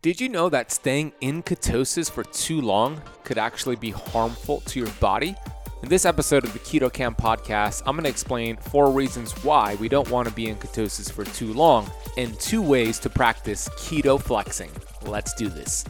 Did you know that staying in ketosis for too long could actually be harmful to your body? In this episode of the Keto Kamp podcast, I'm going to explain four reasons why we don't want to be in ketosis for too long and two ways to practice keto flexing. Let's do this.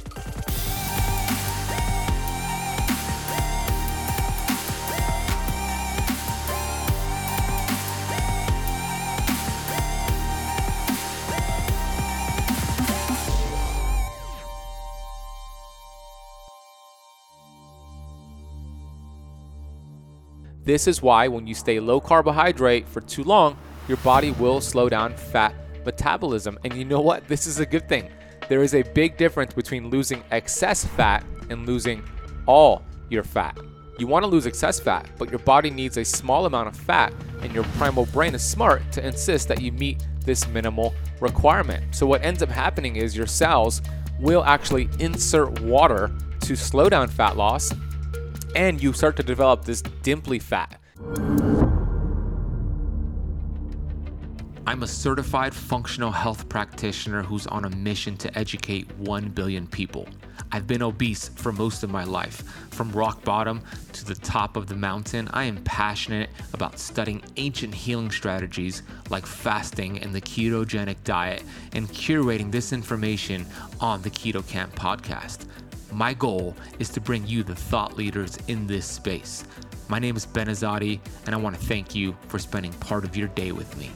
This is why when you stay low carbohydrate for too long, your body will slow down fat metabolism. And you know what? This is a good thing. There is a big difference between losing excess fat and losing all your fat. You want to lose excess fat, but your body needs a small amount of fat, and your primal brain is smart to insist that you meet this minimal requirement. So, what ends up happening is your cells will actually insert water to slow down fat loss and you start to develop this dimply fat. I'm a certified functional health practitioner who's on a mission to educate 1 billion people. I've been obese for most of my life. From rock bottom to the top of the mountain, I am passionate about studying ancient healing strategies like fasting and the ketogenic diet and curating this information on the Keto Kamp podcast. My goal is to bring you the thought leaders in this space. My name is Ben Azadi, and I want to thank you for spending part of your day with me.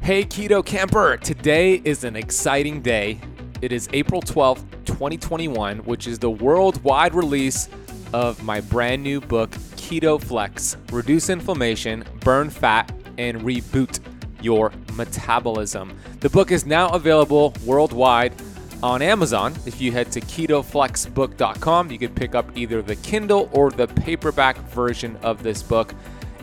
Hey, Keto Kamper! Today is an exciting day. It is April 12th, 2021, which is the worldwide release of my brand new book, Keto Flex Reduce Inflammation, Burn Fat, and Reboot Your Metabolism. The book is now available worldwide on Amazon. If you head to ketoflexbook.com, you can pick up either the Kindle or the paperback version of this book.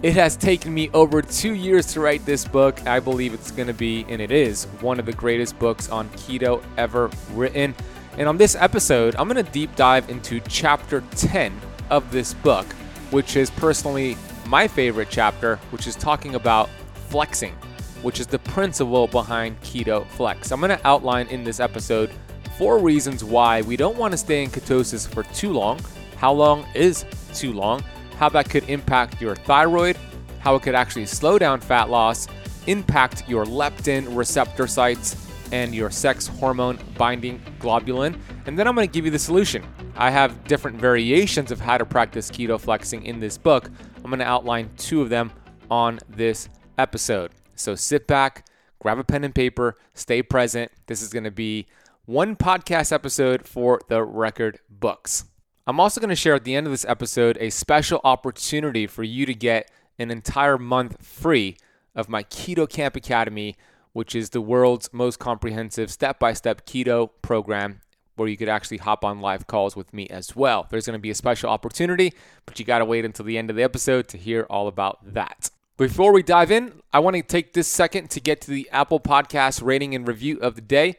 It has taken me over two years to write this book. I believe it's going to be, and it is, one of the greatest books on keto ever written. And on this episode, I'm going to deep dive into chapter 10 of this book, which is personally my favorite chapter, which is talking about flexing, which is the principle behind Keto Flex. I'm going to outline in this episode four reasons why we don't want to stay in ketosis for too long, how long is too long, how that could impact your thyroid, how it could actually slow down fat loss, impact your leptin receptor sites, and your sex hormone binding globulin. And then I'm going to give you the solution. I have different variations of how to practice keto flexing in this book. I'm going to outline two of them on this episode. So sit back, grab a pen and paper, stay present. This is going to be one podcast episode for the record books. I'm also going to share at the end of this episode a special opportunity for you to get an entire month free of my Keto Kamp Academy, which is the world's most comprehensive step by step keto program where you could actually hop on live calls with me as well. There's going to be a special opportunity, but you got to wait until the end of the episode to hear all about that. Before we dive in, I want to take this second to get to the Apple Podcast rating and review of the day.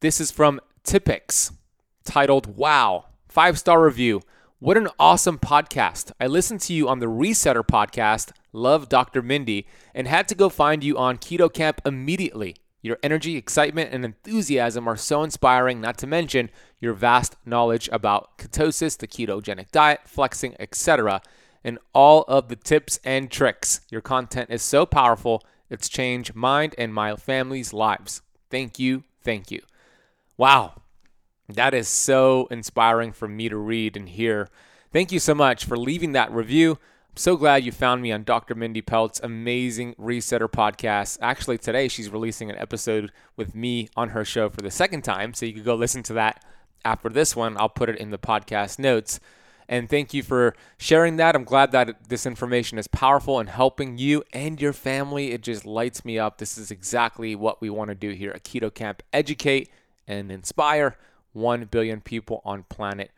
This is from Tipex, titled Wow, five star review. What an awesome podcast. I listened to you on the Resetter podcast, Love Dr. Mindy, and had to go find you on Keto Kamp immediately. Your energy, excitement, and enthusiasm are so inspiring, not to mention your vast knowledge about ketosis, the ketogenic diet, flexing, etc., and all of the tips and tricks. Your content is so powerful, it's changed mine and my family's lives. Thank you, thank you. Wow, that is so inspiring for me to read and hear. Thank you so much for leaving that review. I'm so glad you found me on Dr. Mindy Pelz's amazing Resetter podcast. Actually, today she's releasing an episode with me on her show for the second time, so you can go listen to that after this one. I'll put it in the podcast notes. And thank you for sharing that. I'm glad that this information is powerful and helping you and your family. It just lights me up. This is exactly what we want to do here at Keto Kamp educate and inspire 1 billion people on planet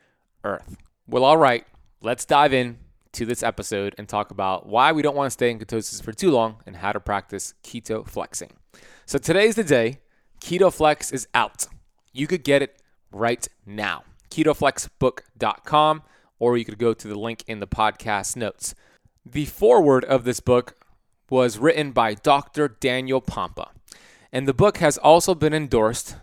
Earth. Well, all right, let's dive in to this episode and talk about why we don't want to stay in ketosis for too long and how to practice keto flexing. So today's the day. Keto Flex is out. You could get it right now. KetoFlexBook.com, or you could go to the link in the podcast notes. The foreword of this book was written by Dr. Daniel Pompa, and the book has also been endorsed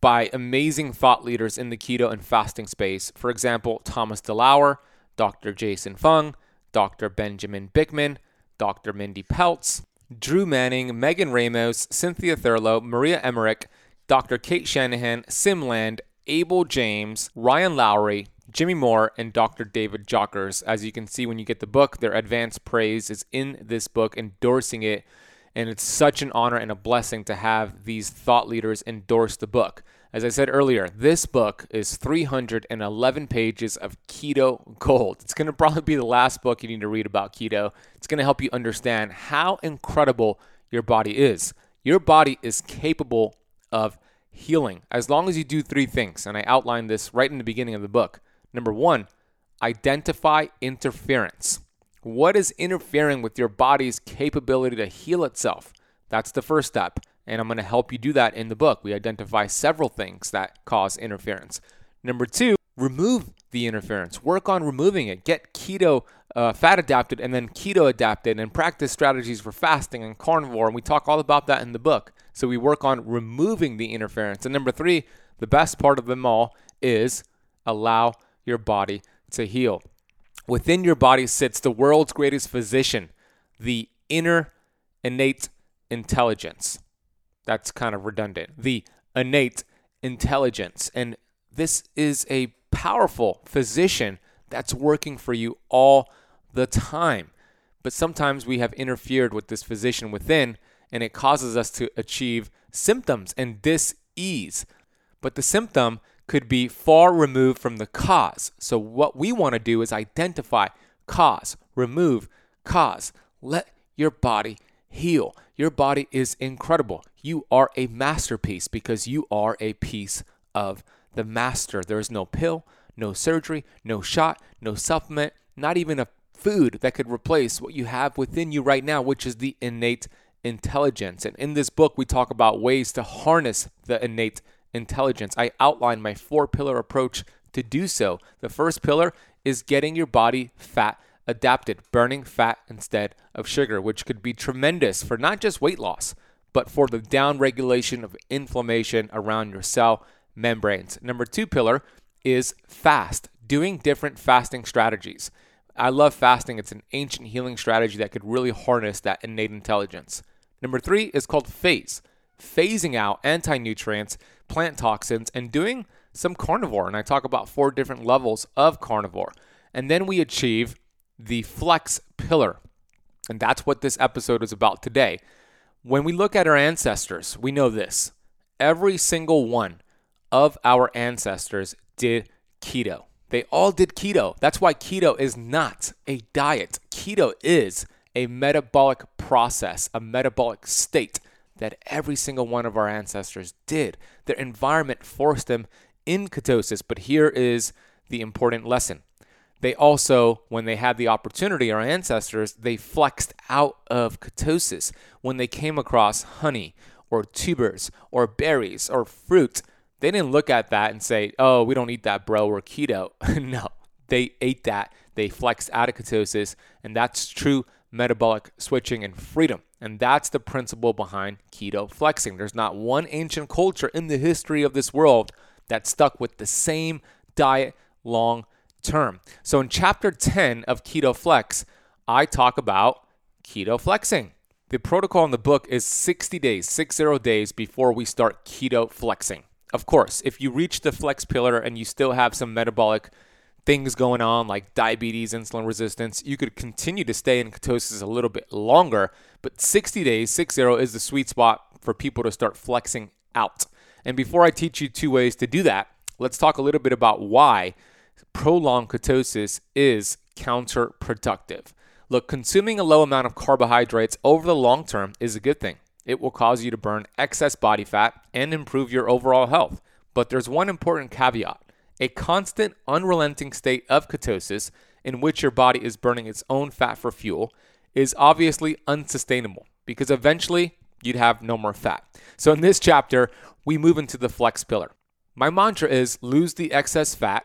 by amazing thought leaders in the keto and fasting space. For example, Thomas DeLauer, Dr. Jason Fung, Dr. Benjamin Bikman, Dr. Mindy Pelz, Drew Manning, Megan Ramos, Cynthia Thurlow, Maria Emmerich, Dr. Cate Shanahan, Siim Land, Abel James, Ryan Lowery, Jimmy Moore, and Dr. David Jockers. As you can see when you get the book, their advanced praise is in this book, endorsing it. And it's such an honor and a blessing to have these thought leaders endorse the book. As I said earlier, this book is 311 pages of keto gold. It's going to probably be the last book you need to read about keto. It's going to help you understand how incredible your body is. Your body is capable of healing as long as you do three things. And I outlined this right in the beginning of the book. Number one, identify interference. What is interfering with your body's capability to heal itself? That's the first step. And I'm going to help you do that in the book. We identify several things that cause interference. Number two, remove the interference. Work on removing it. Get keto uh, fat adapted and then keto adapted and practice strategies for fasting and carnivore. And we talk all about that in the book. So we work on removing the interference. And number three, the best part of them all is allow your body to heal. Within your body sits the world's greatest physician, the inner innate intelligence. That's kind of redundant. The innate intelligence. And this is a powerful physician that's working for you all the time. But sometimes we have interfered with this physician within, and it causes us to achieve symptoms and dis-ease. But the symptom could be far removed from the cause. So, what we want to do is identify cause, remove cause. Let your body heal. Your body is incredible. You are a masterpiece because you are a piece of the master. There is no pill, no surgery, no shot, no supplement, not even a food that could replace what you have within you right now, which is the innate intelligence. And in this book, we talk about ways to harness the innate intelligence. I outline my four pillar approach to do so. The first pillar is getting your body fat adapted, burning fat instead of sugar, which could be tremendous for not just weight loss, but for the down regulation of inflammation around your cell membranes. Number two pillar is fast, doing different fasting strategies. I love fasting. It's an ancient healing strategy that could really harness that innate intelligence. Number three is called phase, phasing out anti nutrients, plant toxins, and doing some carnivore. And I talk about four different levels of carnivore. And then we achieve the flex pillar. And that's what this episode is about today. When we look at our ancestors, we know this every single one of our ancestors did keto. They all did keto. That's why keto is not a diet. Keto is a metabolic process, a metabolic state that every single one of our ancestors did. Their environment forced them in ketosis. But here is the important lesson. They also, when they had the opportunity, our ancestors, they flexed out of ketosis when they came across honey or tubers or berries or fruit they didn't look at that and say, oh, we don't eat that, bro, we're keto. no, they ate that. They flexed out of ketosis, and that's true metabolic switching and freedom. And that's the principle behind keto flexing. There's not one ancient culture in the history of this world that stuck with the same diet long term. So in chapter 10 of Keto Flex, I talk about keto flexing. The protocol in the book is 60 days, 60 days before we start keto flexing. Of course, if you reach the flex pillar and you still have some metabolic things going on like diabetes, insulin resistance, you could continue to stay in ketosis a little bit longer. But 60 days, 60 is the sweet spot for people to start flexing out. And before I teach you two ways to do that, let's talk a little bit about why prolonged ketosis is counterproductive. Look, consuming a low amount of carbohydrates over the long term is a good thing. It will cause you to burn excess body fat and improve your overall health. But there's one important caveat a constant, unrelenting state of ketosis in which your body is burning its own fat for fuel is obviously unsustainable because eventually you'd have no more fat. So, in this chapter, we move into the flex pillar. My mantra is lose the excess fat,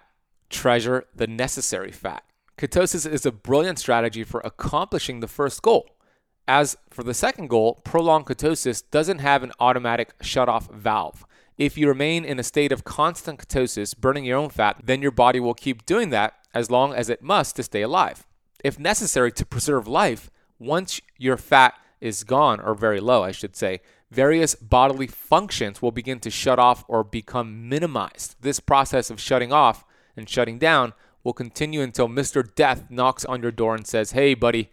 treasure the necessary fat. Ketosis is a brilliant strategy for accomplishing the first goal as for the second goal, prolonged ketosis doesn't have an automatic shut-off valve. If you remain in a state of constant ketosis, burning your own fat, then your body will keep doing that as long as it must to stay alive. If necessary to preserve life, once your fat is gone, or very low, I should say, various bodily functions will begin to shut off or become minimized. This process of shutting off and shutting down will continue until Mr. Death knocks on your door and says, Hey, buddy,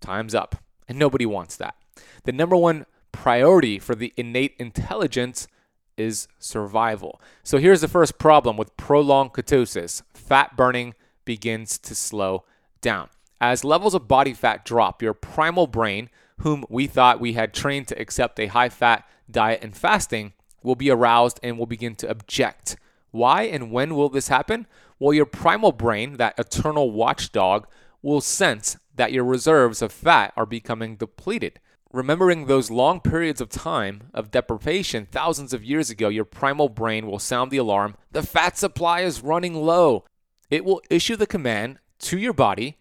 time's up. And nobody wants that. The number one priority for the innate intelligence is survival. So here's the first problem with prolonged ketosis fat burning begins to slow down. As levels of body fat drop, your primal brain, whom we thought we had trained to accept a high fat diet and fasting, will be aroused and will begin to object. Why and when will this happen? Well, your primal brain, that eternal watchdog, will sense that your reserves of fat are becoming depleted. Remembering those long periods of time of deprivation thousands of years ago, your primal brain will sound the alarm the fat supply is running low. It will issue the command to your body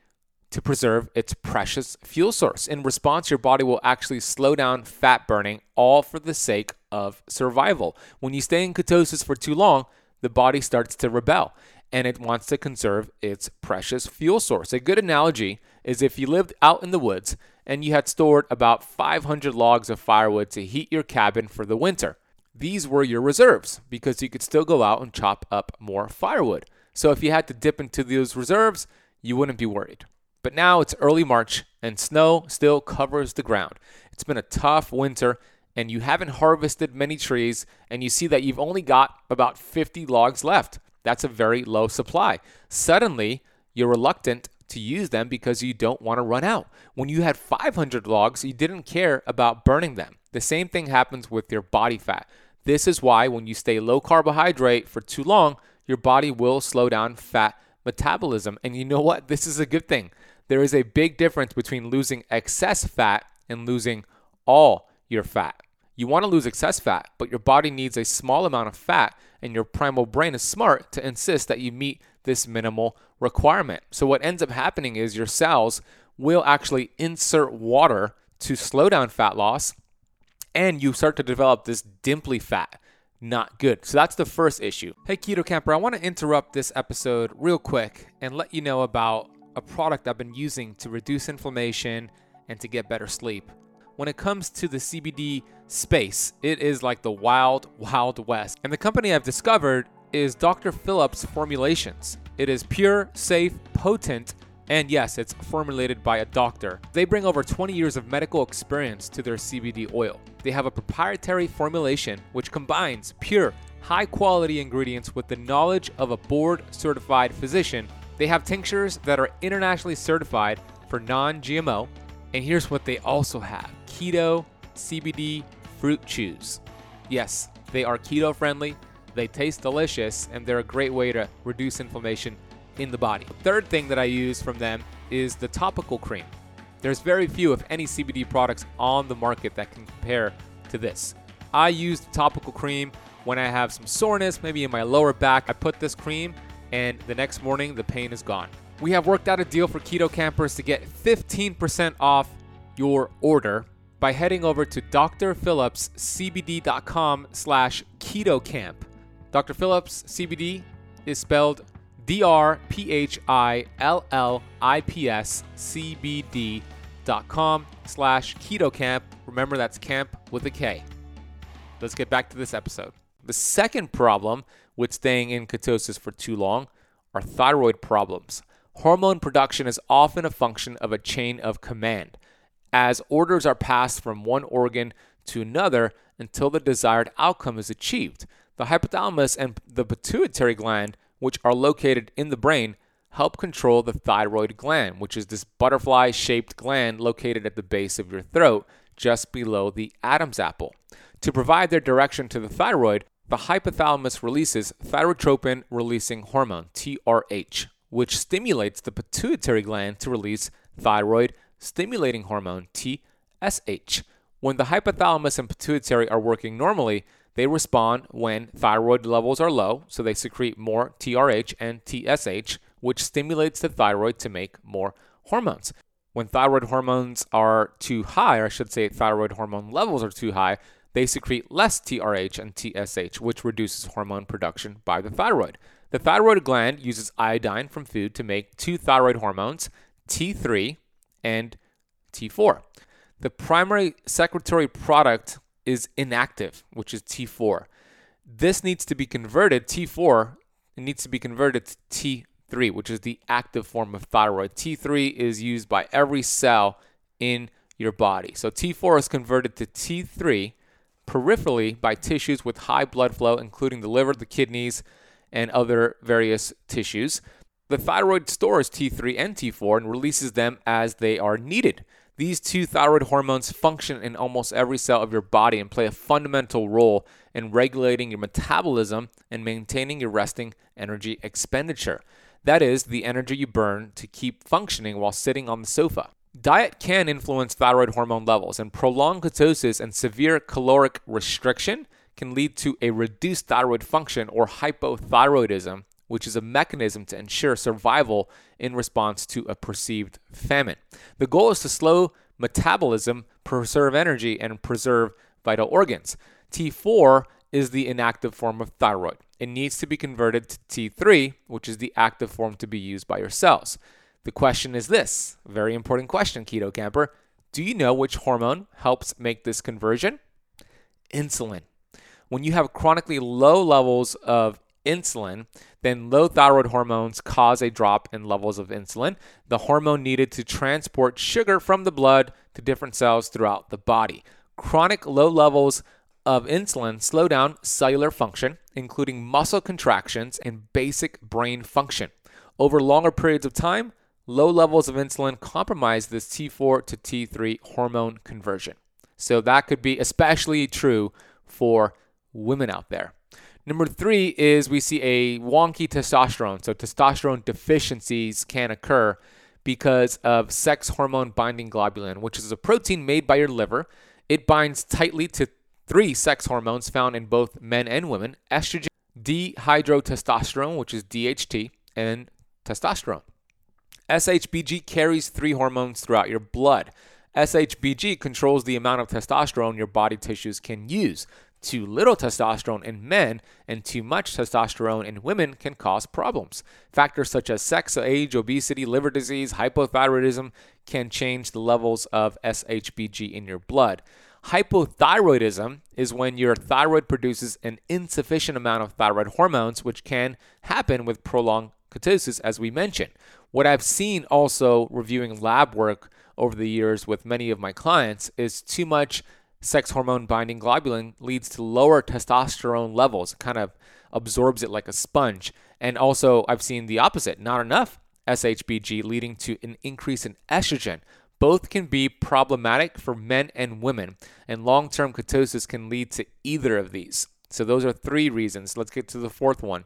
to preserve its precious fuel source. In response, your body will actually slow down fat burning, all for the sake of survival. When you stay in ketosis for too long, the body starts to rebel and it wants to conserve its precious fuel source. A good analogy is if you lived out in the woods and you had stored about 500 logs of firewood to heat your cabin for the winter. These were your reserves because you could still go out and chop up more firewood. So if you had to dip into those reserves, you wouldn't be worried. But now it's early March and snow still covers the ground. It's been a tough winter and you haven't harvested many trees and you see that you've only got about 50 logs left. That's a very low supply. Suddenly, you're reluctant to use them because you don't want to run out. When you had 500 logs, you didn't care about burning them. The same thing happens with your body fat. This is why when you stay low carbohydrate for too long, your body will slow down fat metabolism. And you know what? This is a good thing. There is a big difference between losing excess fat and losing all your fat. You want to lose excess fat, but your body needs a small amount of fat, and your primal brain is smart to insist that you meet this minimal requirement. So, what ends up happening is your cells will actually insert water to slow down fat loss, and you start to develop this dimply fat. Not good. So, that's the first issue. Hey, Keto Kamper, I want to interrupt this episode real quick and let you know about a product I've been using to reduce inflammation and to get better sleep when it comes to the CBD space, it is like the wild, wild west. And the company I've discovered is Dr. Phillips Formulations. It is pure, safe, potent, and yes, it's formulated by a doctor. They bring over 20 years of medical experience to their CBD oil. They have a proprietary formulation which combines pure, high quality ingredients with the knowledge of a board certified physician. They have tinctures that are internationally certified for non GMO. And here's what they also have keto CBD fruit chews. Yes, they are keto friendly, they taste delicious, and they're a great way to reduce inflammation in the body. Third thing that I use from them is the topical cream. There's very few, if any, CBD products on the market that can compare to this. I use the topical cream when I have some soreness, maybe in my lower back. I put this cream, and the next morning the pain is gone. We have worked out a deal for keto campers to get 15% off your order by heading over to drphillipscbd.com slash ketokamp. Dr. Phillips CBD is spelled D-R-P-H-I-L-L-I-P-S C-B-D.com slash ketokamp. Remember, that's camp with a K. Let's get back to this episode. The second problem with staying in ketosis for too long are thyroid problems. Hormone production is often a function of a chain of command as orders are passed from one organ to another until the desired outcome is achieved. The hypothalamus and the pituitary gland, which are located in the brain, help control the thyroid gland, which is this butterfly shaped gland located at the base of your throat, just below the Adam's apple. To provide their direction to the thyroid, the hypothalamus releases thyrotropin releasing hormone, TRH, which stimulates the pituitary gland to release thyroid stimulating hormone TSH. When the hypothalamus and pituitary are working normally, they respond when thyroid levels are low, so they secrete more TRH and TSH, which stimulates the thyroid to make more hormones. When thyroid hormones are too high, or I should say thyroid hormone levels are too high, they secrete less TRH and TSH, which reduces hormone production by the thyroid. The thyroid gland uses iodine from food to make two thyroid hormones, T3 and T4. The primary secretory product is inactive, which is T4. This needs to be converted, T4, it needs to be converted to T3, which is the active form of thyroid. T3 is used by every cell in your body. So T4 is converted to T3 peripherally by tissues with high blood flow, including the liver, the kidneys, and other various tissues. The thyroid stores T3 and T4 and releases them as they are needed. These two thyroid hormones function in almost every cell of your body and play a fundamental role in regulating your metabolism and maintaining your resting energy expenditure. That is, the energy you burn to keep functioning while sitting on the sofa. Diet can influence thyroid hormone levels, and prolonged ketosis and severe caloric restriction can lead to a reduced thyroid function or hypothyroidism, which is a mechanism to ensure survival in response to a perceived famine. The goal is to slow metabolism, preserve energy, and preserve vital organs. T4 is the inactive form of thyroid. It needs to be converted to T3, which is the active form to be used by your cells. The question is this very important question, Keto Kamper. Do you know which hormone helps make this conversion? Insulin. When you have chronically low levels of insulin, then low thyroid hormones cause a drop in levels of insulin, the hormone needed to transport sugar from the blood to different cells throughout the body. Chronic low levels of insulin slow down cellular function, including muscle contractions and basic brain function. Over longer periods of time, low levels of insulin compromise this T4 to T3 hormone conversion. So that could be especially true for women out there. Number three is we see a wonky testosterone. So testosterone deficiencies can occur because of sex hormone binding globulin, which is a protein made by your liver. It binds tightly to three sex hormones found in both men and women estrogen, dihydrotestosterone, which is DHT, and testosterone. SHBG carries three hormones throughout your blood. SHBG controls the amount of testosterone your body tissues can use. Too little testosterone in men and too much testosterone in women can cause problems. Factors such as sex, age, obesity, liver disease, hypothyroidism can change the levels of SHBG in your blood. Hypothyroidism is when your thyroid produces an insufficient amount of thyroid hormones, which can happen with prolonged ketosis, as we mentioned. What I've seen also reviewing lab work over the years with many of my clients is too much sex hormone binding globulin leads to lower testosterone levels. It kind of absorbs it like a sponge. And also, I've seen the opposite not enough SHBG leading to an increase in estrogen. Both can be problematic for men and women, and long term ketosis can lead to either of these. So, those are three reasons. Let's get to the fourth one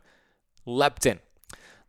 leptin.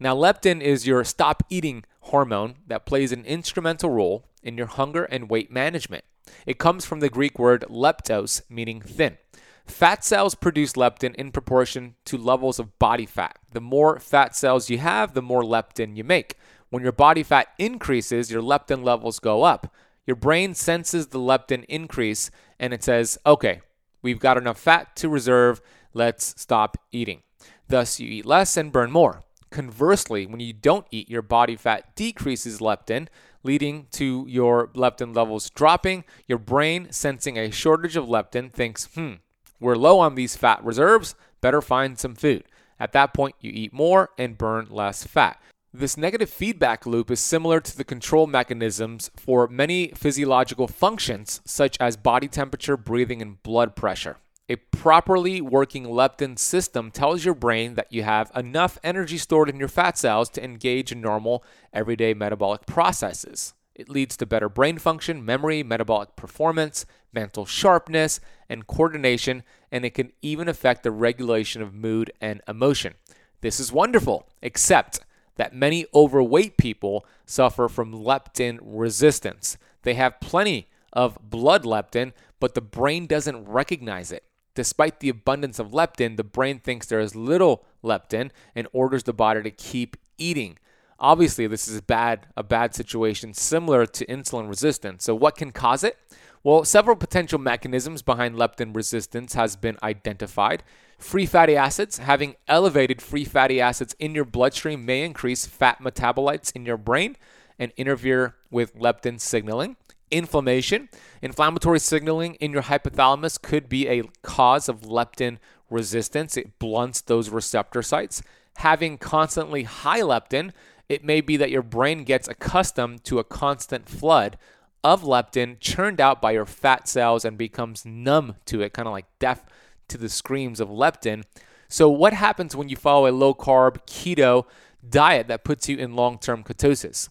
Now, leptin is your stop eating hormone that plays an instrumental role in your hunger and weight management. It comes from the Greek word leptos, meaning thin. Fat cells produce leptin in proportion to levels of body fat. The more fat cells you have, the more leptin you make. When your body fat increases, your leptin levels go up. Your brain senses the leptin increase and it says, okay, we've got enough fat to reserve, let's stop eating. Thus, you eat less and burn more. Conversely, when you don't eat, your body fat decreases leptin, leading to your leptin levels dropping. Your brain, sensing a shortage of leptin, thinks, hmm, we're low on these fat reserves, better find some food. At that point, you eat more and burn less fat. This negative feedback loop is similar to the control mechanisms for many physiological functions, such as body temperature, breathing, and blood pressure. A properly working leptin system tells your brain that you have enough energy stored in your fat cells to engage in normal, everyday metabolic processes. It leads to better brain function, memory, metabolic performance, mental sharpness, and coordination, and it can even affect the regulation of mood and emotion. This is wonderful, except that many overweight people suffer from leptin resistance. They have plenty of blood leptin, but the brain doesn't recognize it. Despite the abundance of leptin, the brain thinks there is little leptin and orders the body to keep eating. Obviously, this is bad, a bad situation similar to insulin resistance. So, what can cause it? Well, several potential mechanisms behind leptin resistance has been identified. Free fatty acids, having elevated free fatty acids in your bloodstream may increase fat metabolites in your brain and interfere with leptin signaling. Inflammation, inflammatory signaling in your hypothalamus could be a cause of leptin resistance. It blunts those receptor sites. Having constantly high leptin, it may be that your brain gets accustomed to a constant flood of leptin churned out by your fat cells and becomes numb to it, kind of like deaf to the screams of leptin. So, what happens when you follow a low carb keto diet that puts you in long term ketosis?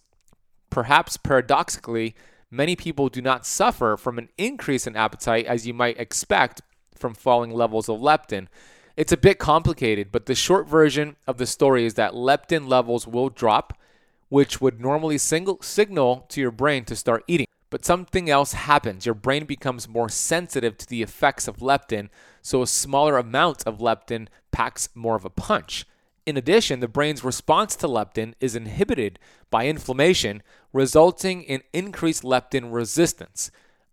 Perhaps paradoxically, many people do not suffer from an increase in appetite as you might expect from falling levels of leptin. It's a bit complicated, but the short version of the story is that leptin levels will drop, which would normally single, signal to your brain to start eating. But something else happens. Your brain becomes more sensitive to the effects of leptin, so a smaller amount of leptin packs more of a punch. In addition, the brain's response to leptin is inhibited by inflammation, resulting in increased leptin resistance.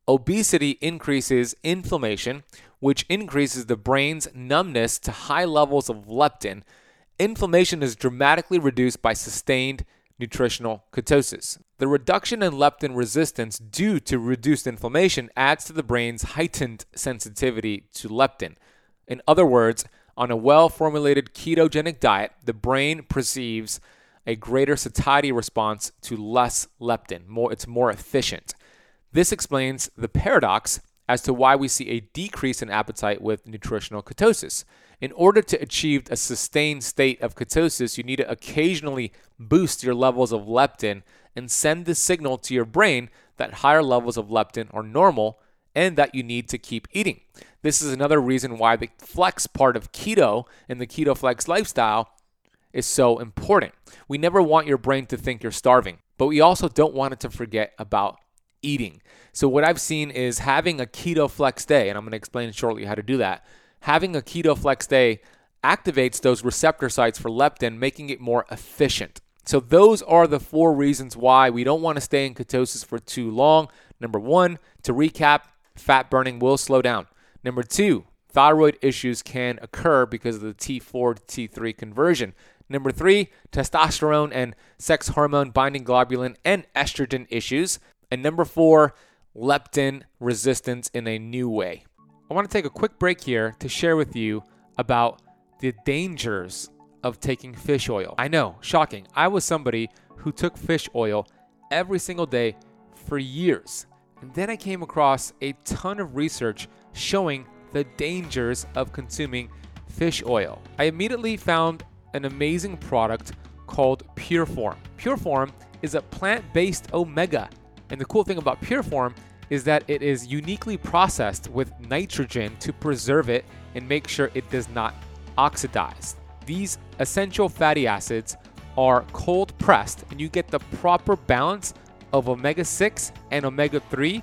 Obesity increases inflammation, which increases the brain's numbness to high levels of leptin. Inflammation is dramatically reduced by sustained nutritional ketosis. The reduction in leptin resistance due to reduced inflammation adds to the brain's heightened sensitivity to leptin. In other words, on a well formulated ketogenic diet, the brain perceives a greater satiety response to less leptin. More, it's more efficient. This explains the paradox as to why we see a decrease in appetite with nutritional ketosis. In order to achieve a sustained state of ketosis, you need to occasionally boost your levels of leptin and send the signal to your brain that higher levels of leptin are normal and that you need to keep eating. This is another reason why the flex part of keto and the keto flex lifestyle is so important. We never want your brain to think you're starving, but we also don't want it to forget about eating. So, what I've seen is having a keto flex day, and I'm going to explain shortly how to do that. Having a keto flex day activates those receptor sites for leptin, making it more efficient. So, those are the four reasons why we don't want to stay in ketosis for too long. Number one, to recap, fat burning will slow down. Number two, thyroid issues can occur because of the T4 to T3 conversion. Number three, testosterone and sex hormone binding globulin and estrogen issues. And number four, leptin resistance in a new way. I want to take a quick break here to share with you about the dangers of taking fish oil. I know, shocking. I was somebody who took fish oil every single day for years. And then I came across a ton of research showing the dangers of consuming fish oil. I immediately found an amazing product called Pureform. Pureform is a plant based omega. And the cool thing about Pureform is that it is uniquely processed with nitrogen to preserve it and make sure it does not oxidize. These essential fatty acids are cold pressed, and you get the proper balance of omega 6 and omega 3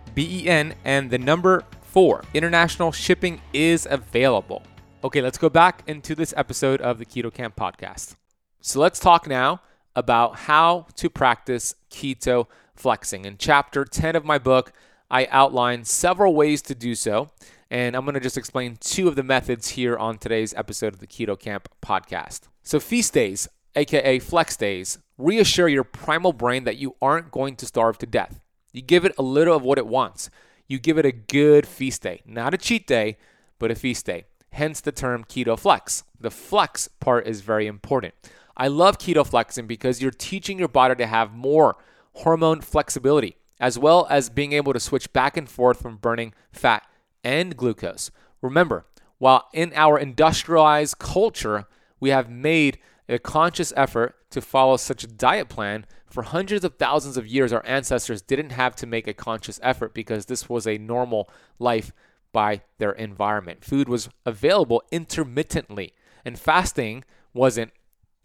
B E N, and the number 4. International shipping is available. Okay, let's go back into this episode of the Keto Kamp podcast. So let's talk now about how to practice keto flexing. In chapter 10 of my book, I outline several ways to do so. And I'm going to just explain two of the methods here on today's episode of the Keto Kamp podcast. So, feast days, aka flex days, reassure your primal brain that you aren't going to starve to death. You give it a little of what it wants. You give it a good feast day, not a cheat day, but a feast day. Hence the term keto flex. The flex part is very important. I love keto flexing because you're teaching your body to have more hormone flexibility, as well as being able to switch back and forth from burning fat and glucose. Remember, while in our industrialized culture, we have made a conscious effort to follow such a diet plan, for hundreds of thousands of years, our ancestors didn't have to make a conscious effort because this was a normal life by their environment. Food was available intermittently, and fasting wasn't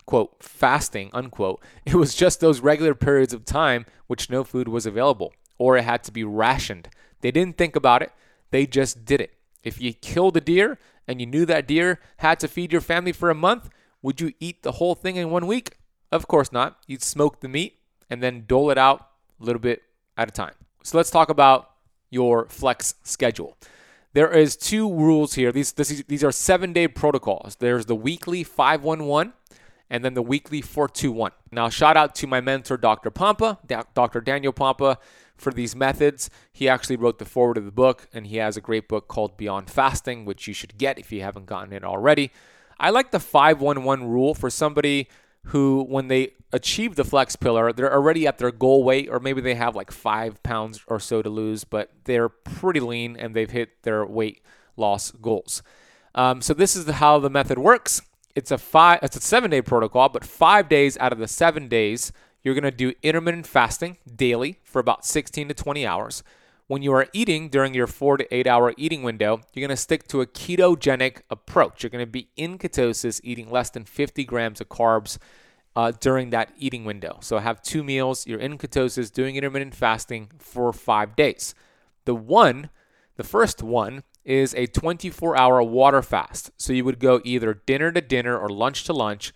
quote fasting unquote. It was just those regular periods of time which no food was available or it had to be rationed. They didn't think about it. They just did it. If you killed a deer and you knew that deer had to feed your family for a month would you eat the whole thing in one week of course not you'd smoke the meat and then dole it out a little bit at a time so let's talk about your flex schedule there is two rules here. These this, these are seven day protocols. There's the weekly 511 and then the weekly 421. Now, shout out to my mentor, Dr. Pompa, Dr. Daniel Pompa, for these methods. He actually wrote the foreword of the book, and he has a great book called Beyond Fasting, which you should get if you haven't gotten it already. I like the 511 rule for somebody who, when they achieve the flex pillar, they're already at their goal weight, or maybe they have like five pounds or so to lose, but they're pretty lean and they've hit their weight loss goals. Um, so this is how the method works. It's a five, it's a seven day protocol, but five days out of the seven days, you're gonna do intermittent fasting daily for about 16 to 20 hours. When you are eating during your four to eight hour eating window, you're going to stick to a ketogenic approach. You're going to be in ketosis, eating less than 50 grams of carbs uh, during that eating window. So have two meals, you're in ketosis, doing intermittent fasting for five days. The one, the first one, is a 24 hour water fast. So you would go either dinner to dinner or lunch to lunch.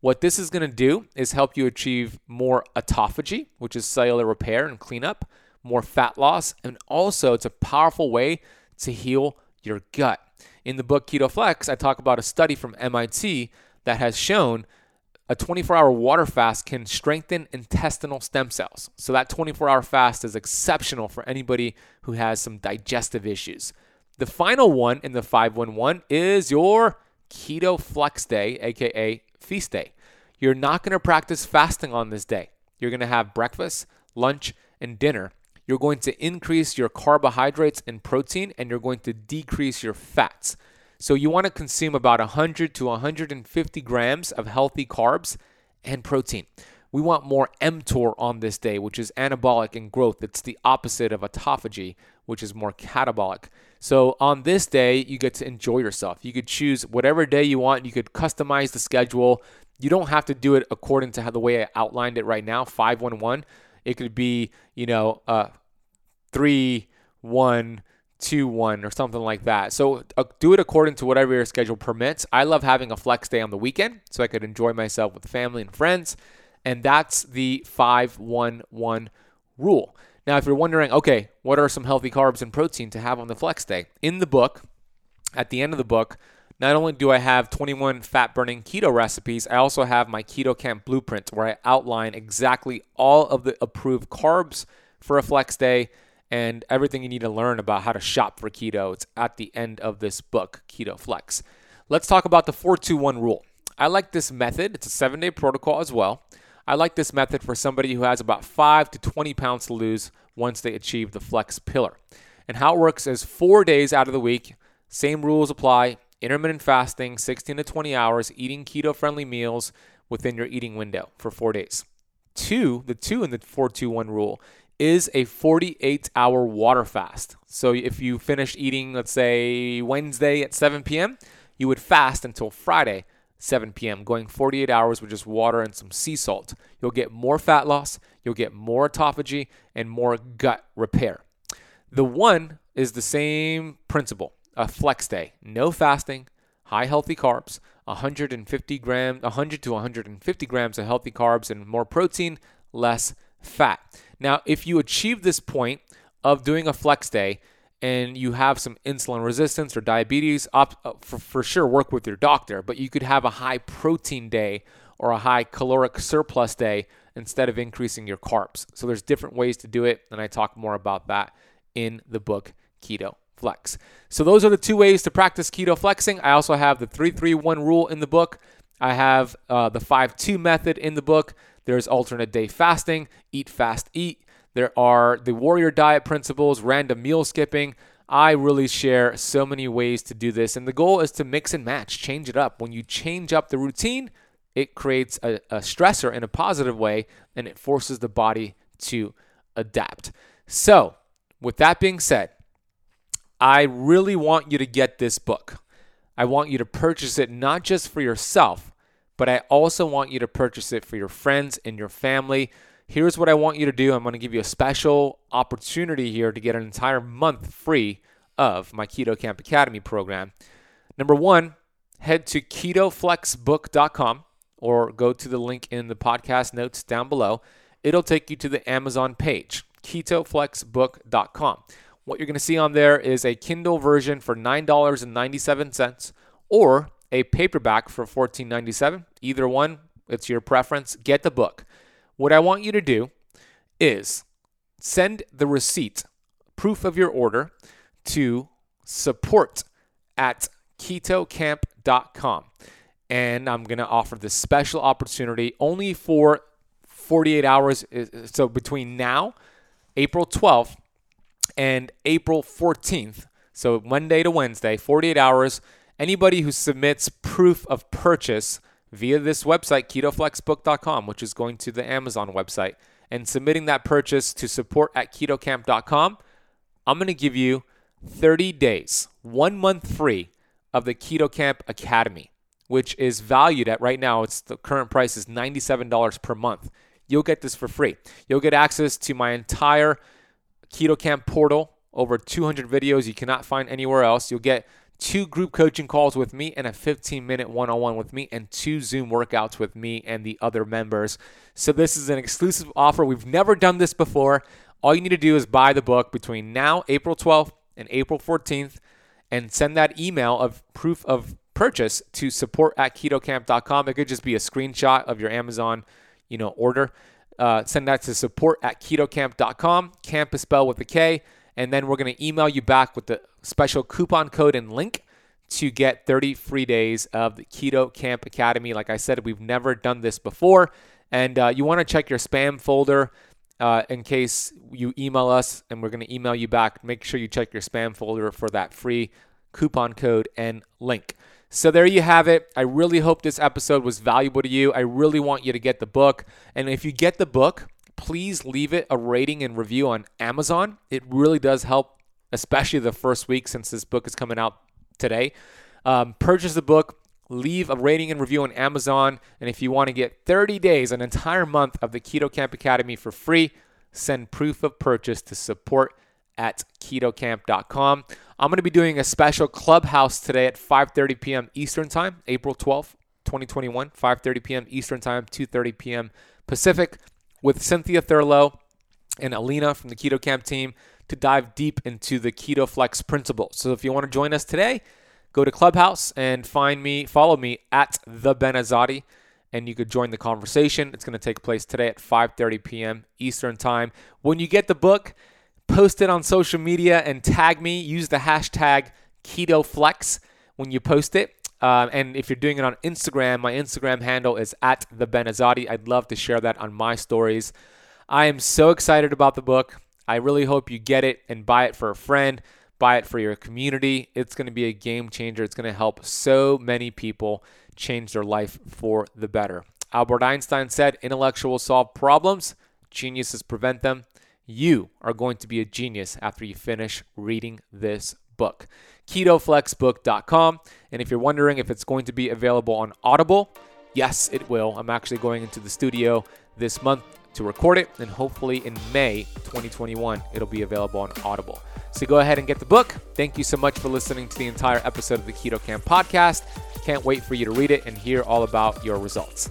What this is going to do is help you achieve more autophagy, which is cellular repair and cleanup more fat loss, and also it's a powerful way to heal your gut. In the book Keto Flex, I talk about a study from MIT that has shown a 24 hour water fast can strengthen intestinal stem cells. So, that 24 hour fast is exceptional for anybody who has some digestive issues. The final one in the 511 is your Keto Flex Day, aka Feast Day. You're not to practice fasting on this day. You're to have breakfast, lunch, and dinner you're going to increase your carbohydrates and protein, and you're going to decrease your fats. So you want to consume about 100 to 150 grams of healthy carbs and protein. We want more mTOR on this day, which is anabolic in growth. It's the opposite of autophagy, which is more catabolic. So on this day, you get to enjoy yourself. You could choose whatever day you want. You could customize the schedule. You don't have to do it according to how the way I outlined it right now, 511. It could be, you know, uh, three, one, two, one, or something like that. So uh, do it according to whatever your schedule permits. I love having a flex day on the weekend so I could enjoy myself with family and friends. And that's the 511 rule. Now, if you're wondering, okay, what are some healthy carbs and protein to have on the flex day? In the book, at the end of the book, not only do I have 21 fat burning keto recipes, I also have my Keto Kamp blueprint where I outline exactly all of the approved carbs for a flex day and everything you need to learn about how to shop for keto. It's at the end of this book, Keto Flex. Let's talk about the 421 rule. I like this method. It's a seven day protocol as well. I like this method for somebody who has about 5 to 20 pounds to lose once they achieve the flex pillar. And how it works is four days out of the week, same rules apply intermittent fasting, 16 to 20 hours, eating keto friendly meals within your eating window for four days. Two, the two in the 421 rule is a 48 hour water fast. So if you finished eating, let's say Wednesday at 7 p.m., you would fast until Friday, 7 p.m., going 48 hours with just water and some sea salt. You'll get more fat loss, you'll get more autophagy, and more gut repair. The one is the same principle a flex day, no fasting, high healthy carbs, 150 grams, 100 to 150 grams of healthy carbs and more protein, less fat. Now, if you achieve this point of doing a flex day and you have some insulin resistance or diabetes, op, uh, for, for sure work with your doctor, but you could have a high protein day or a high caloric surplus day instead of increasing your carbs. So there's different ways to do it, and I talk more about that in the book Keto Flex. So those are the two ways to practice keto flexing. I also have the 331 rule in the book. I have uh, the 5 2 method in the book. There's alternate day fasting, eat fast, eat. There are the warrior diet principles, random meal skipping. I really share so many ways to do this. And the goal is to mix and match, change it up. When you change up the routine, it creates a, a stressor in a positive way and it forces the body to adapt. So, with that being said, I really want you to get this book. I want you to purchase it not just for yourself, but I also want you to purchase it for your friends and your family. Here's what I want you to do I'm going to give you a special opportunity here to get an entire month free of my Keto Kamp Academy program. Number one, head to ketoflexbook.com or go to the link in the podcast notes down below. It'll take you to the Amazon page, ketoflexbook.com. What you're going to see on there is a Kindle version for $9.97 or a paperback for $14.97. Either one, it's your preference. Get the book. What I want you to do is send the receipt, proof of your order, to support at ketokamp.com and I'm going to offer this special opportunity only for 48 hours. So between now, April 12th, and April 14th, so Monday to Wednesday, 48 hours, anybody who submits proof of purchase via this website, ketoflexbook.com, which is going to the Amazon website, and submitting that purchase to support at ketokamp.com, I'm going to give you 30 days, one month free of the Keto Kamp Academy which is valued at right now, it's the current price is $97 per month. You'll get this for free. You'll get access to my entire Keto Kamp portal, over 200 videos you cannot find anywhere else. You'll get two group coaching calls with me and a 15 minute one on one with me, and two Zoom workouts with me and the other members. So, this is an exclusive offer. We've never done this before. All you need to do is buy the book between now, April 12th, and April 14th, and send that email of proof of purchase to support at ketokamp.com. It could just be a screenshot of your Amazon, you know, order. Uh, send that to support at ketokamp.com. Camp is spelled with a K. And then we're going to email you back with the special coupon code and link to get 30 free days of the Keto Kamp Academy. Like I said, we've never done this before. And uh, you want to check your spam folder uh, in case you email us and we're going to email you back. Make sure you check your spam folder for that free coupon code and link. So there you have it. I really hope this episode was valuable to you. I really want you to get the book. And if you get the book, please leave it a rating and review on Amazon. It really does help, especially the first week since this book is coming out today. Um, purchase the book, leave a rating and review on Amazon. And if you want to get 30 days, an entire month of the Keto Kamp Academy for free, send proof of purchase to support at ketokamp.com. I'm going to be doing a special clubhouse today at 5:30 p.m. Eastern Time, April 12th, 2021, 5:30 p.m. Eastern Time, 2:30 p.m. Pacific, with Cynthia Thurlow and Alina from the Keto Kamp team to dive deep into the Keto Flex principles. So if you want to join us today, go to Clubhouse and find me, follow me at the Ben Azadi, and you could join the conversation. It's going to take place today at 5:30 p.m. Eastern Time. When you get the book post it on social media and tag me. Use the hashtag KetoFlex when you post it. Uh, and if you're doing it on Instagram, my Instagram handle is at the Ben Azadi. I'd love to share that on my stories. I am so excited about the book. I really hope you get it and buy it for a friend, buy it for your community. It's going to be a game changer. It's going to help so many people change their life for the better. Albert Einstein said, Intellectuals solve problems, geniuses prevent them. You are going to be a genius after you finish reading this book. KetoFlexBook.com. And if you're wondering if it's going to be available on Audible, yes, it will. I'm actually going into the studio this month to record it, and hopefully in May 2021, it'll be available on Audible. So go ahead and get the book. Thank you so much for listening to the entire episode of the Keto Kamp podcast. Can't wait for you to read it and hear all about your results.